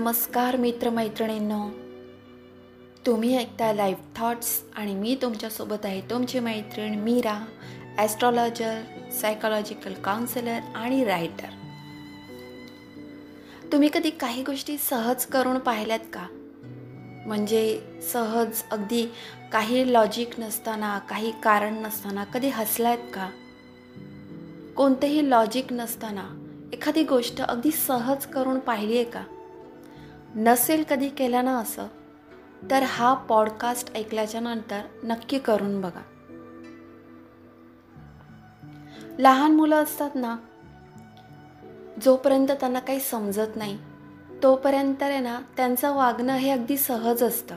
नमस्कार मित्रमैत्रिणींनो. तुम्ही ऐकता लाईफ थॉट्स आणि मी तुमच्यासोबत आहे तुमची मैत्रीण मीरा ॲस्ट्रॉलॉजर सायकोलॉजिकल काउन्सिलर आणि रायटर तुम्ही कधी काही गोष्टी सहज करून पाहिल्यात का? म्हणजे सहज अगदी काही लॉजिक नसताना काही कारण नसताना कधी हसलायत का? कोणतेही लॉजिक नसताना एखादी गोष्ट अगदी सहज करून पाहिली आहे का? नसेल कधी केलं ना असं तर हा पॉडकास्ट ऐकल्याच्या नंतर नक्की करून बघा. लहान मुलं असतात ना जोपर्यंत त्यांना काही समजत नाही तोपर्यंत आहे ना त्यांचं वागणं हे अगदी सहज असतं.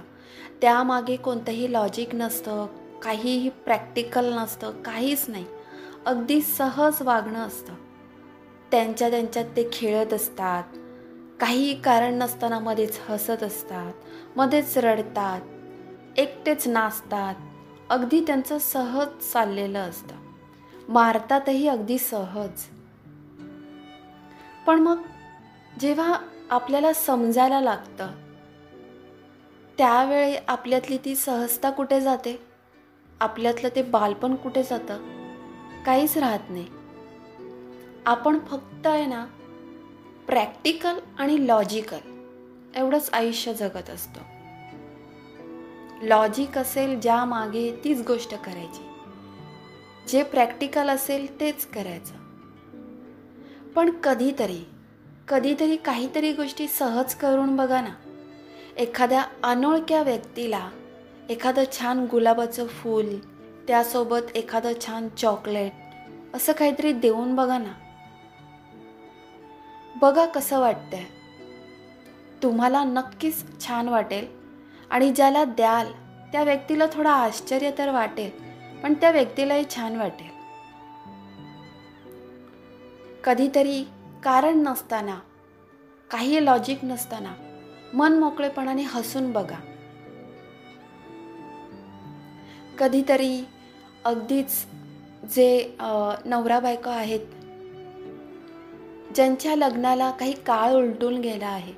त्यामागे कोणतंही लॉजिक नसतं काहीही प्रॅक्टिकल नसतं काहीच नाही. अगदी सहज वागणं असतं. त्यांच्या त्यांच्यात ते खेळत असतात काही कारण नसताना मध्येच हसत असतात मध्येच रडतात एकटेच नाचतात. अगदी त्यांचं सहज चाललेलं असतं. मारतातही अगदी सहज. पण मग जेव्हा आपल्याला समजायला लागतं त्यावेळी आपल्यातली ती सहजता कुठे जाते? आपल्यातलं ते बालपण कुठे जातं? काहीच राहत नाही. आपण फक्त आहे ना प्रॅक्टिकल आणि लॉजिकल एवढंच आयुष्य जगत असतो. लॉजिक असेल ज्या मागे तीच गोष्ट करायची. जे प्रॅक्टिकल असेल तेच करायचं. पण कधीतरी कधीतरी काहीतरी गोष्टी सहज करून बघा ना. एखाद्या अनोळख्या व्यक्तीला एखादं छान गुलाबाचं फूल त्यासोबत एखादं छान चॉकलेट असं काहीतरी देऊन बघा ना. बघा कसं वाटतंय. तुम्हाला नक्कीच छान वाटेल आणि ज्याला द्याल त्या व्यक्तीला थोडं आश्चर्य तर वाटेल पण त्या व्यक्तीलाही छान वाटेल. कधीतरी कारण नसताना काही लॉजिक नसताना मन मोकळेपणाने हसून बघा. कधीतरी अगदीच जे नवरा बायको आहेत ज्यांच्या लग्नाला काही काळ उलटून गेला आहे.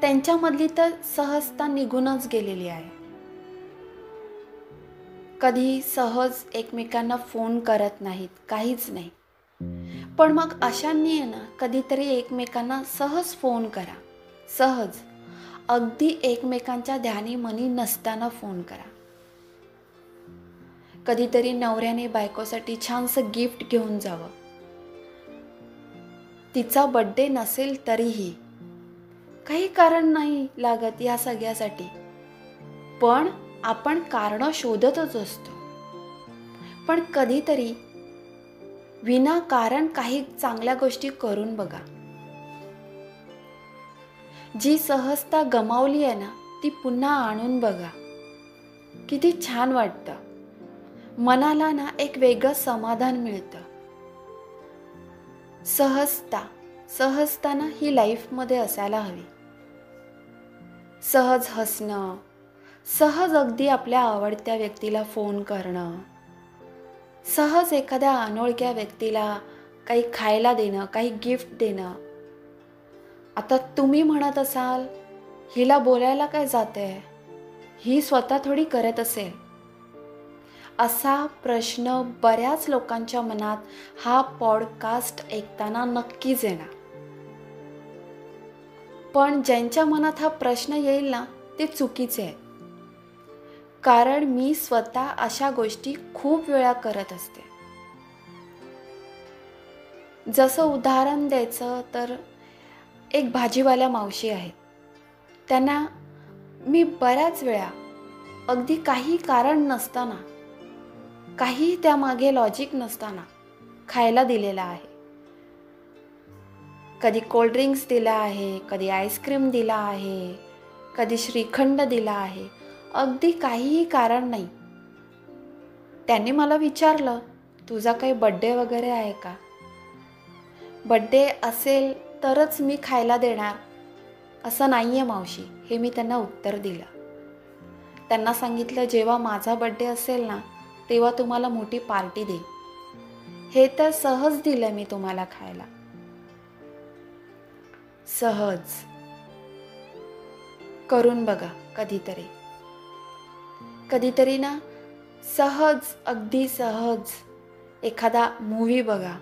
त्यांच्यामधली तर सहजता निघूनच गेलेली आहे. कधी सहज एकमेकांना फोन करत नाहीत काहीच नाही. पण मग अशांनी आहे ना कधीतरी एकमेकांना सहज फोन करा. सहज. अगदी एकमेकांच्या ध्यानी मनी नसताना फोन करा. कधीतरी नवऱ्याने बायकोसाठी छानसं गिफ्ट घेऊन जावं. तिचा बड्डे नसेल तरीही. काही कारण नाही लागत या सगळ्यासाठी. पण आपण कारणं शोधतच असतो. पण कधीतरी विनाकारण काही चांगल्या गोष्टी करून बघा. जी सहजता गमावली आहे ना ती पुन्हा आणून बघा. किती छान वाटतं. मनाला ना एक वेगळं समाधान मिळतं. सहजता सहजताना ही लाईफमध्ये असायला हवी. सहज हसणं सहज अगदी आपल्या आवडत्या व्यक्तीला फोन करणं सहज एखाद्या अनोळख्या व्यक्तीला काही खायला देणं काही गिफ्ट देणं. आता तुम्ही म्हणत असाल हिला बोलायला काय जाते ही स्वतः थोडी करत असेल. असा प्रश्न बऱ्याच लोकांच्या मनात हा पॉडकास्ट ऐकताना नक्कीच येणार. पण ज्यांच्या मनात हा प्रश्न येईल ना ते चुकीचे आहे कारण मी स्वतः अशा गोष्टी खूप वेळा करत असते. जसं उदाहरण द्यायचं तर एक भाजीवाल्या मावशी आहेत. त्यांना मी बऱ्याच वेळा अगदी काही कारण नसताना काही त्यामागे लॉजिक नसताना खायला दिलेला आहे. कधी कोल्ड्रिंक्स दिला आहे कधी आईस्क्रीम दिला आहे कधी श्रीखंड दिला आहे अगदी काहीही कारण नाही. त्यांनी मला विचारलं तुझा काही बड्डे वगैरे आहे का? बड्डे असेल तरच मी खायला देणार. असं नाही आहे मावशी हे मी त्यांना उत्तर दिलं. त्यांना सांगितलं जेव्हा माझा बड्डे असेल ना तेव्हा तुम्हाला मोठी पार्टी देईन. हे तर सहज दिलं मी तुम्हाला खायला. सहज. करून बघा कधीतरी. कधीतरी ना सहज अगदी सहज एखादा मूवी बघा.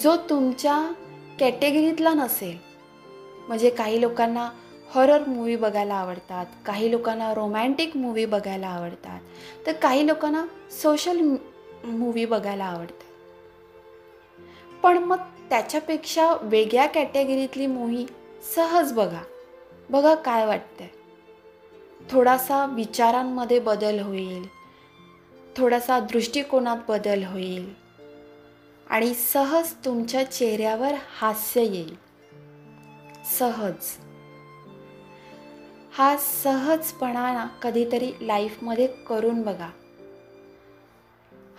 जो तुमच्या कॅटेगरीतला नसेल. म्हणजे काही लोकांना हॉरर मूवी बघायला आवडतात. काही लोकांना रोमॅन्टिक मूवी बघायला आवडतात. तर काही लोकांना सोशल मूवी बघायला आवडतात पण मग त्याच्यापेक्षा वेगळ्या कॅटेगरीतली मूवी सहज बघा. बघा काय वाटतंय. थोडासा विचारांमध्ये बदल होईल. थोडासा दृष्टिकोनात बदल होईल. आणि सहज तुमच्या चेहऱ्यावर हास्य येईल. सहज. हा सहजपणा ना कधीतरी लाईफमध्ये करून बघा.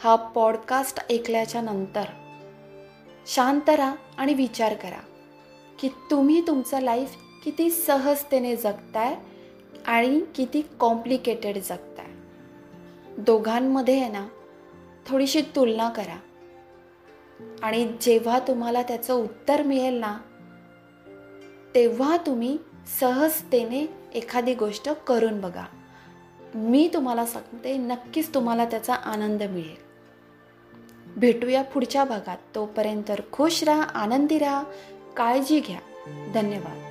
हा पॉडकास्ट ऐकल्याच्या नंतर शांत राहा आणि विचार करा की तुम्ही तुमचं लाईफ किती सहजतेने जगताय आणि किती कॉम्प्लिकेटेड जगताय. दोघांमध्ये आहे ना थोडीशी तुलना करा. आणि जेव्हा तुम्हाला त्याचं उत्तर मिळेल ना तेव्हा तुम्ही सहजतेने एखादी गोष्ट करून बघा. मी तुम्हाला सांगते नक्कीच तुम्हाला त्याचा आनंद मिळेल. भेटूया पुढच्या भागात. तोपर्यंत खुश राहा आनंदी राहा. काळजी घ्या. धन्यवाद.